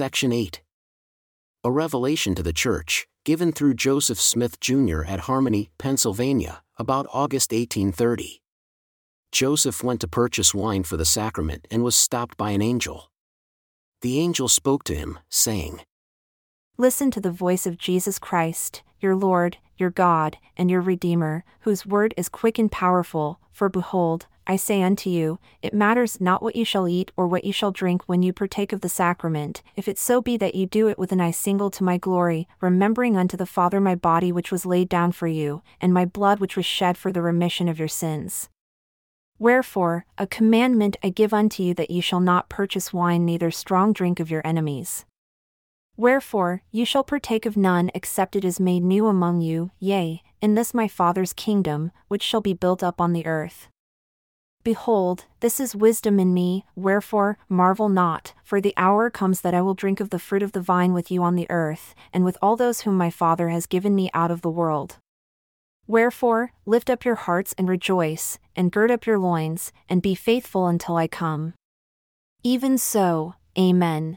Section 8. A revelation to the church, given through Joseph Smith Jr. at Harmony, Pennsylvania, about August 1830. Joseph went to purchase wine for the sacrament and was stopped by an angel. The angel spoke to him, saying, Listen to the voice of Jesus Christ, your Lord, your God, and your Redeemer, whose word is quick and powerful, for behold, I say unto you, it matters not what you shall eat or what you shall drink when you partake of the sacrament, if it so be that you do it with an eye single to my glory, remembering unto the Father my body which was laid down for you, and my blood which was shed for the remission of your sins. Wherefore, a commandment I give unto you that ye shall not purchase wine neither strong drink of your enemies. Wherefore, you shall partake of none except it is made new among you, yea, in this my Father's kingdom, which shall be built up on the earth. Behold, this is wisdom in me, wherefore, marvel not, for the hour comes that I will drink of the fruit of the vine with you on the earth, and with all those whom my Father has given me out of the world. Wherefore, lift up your hearts and rejoice, and gird up your loins, and be faithful until I come. Even so, Amen.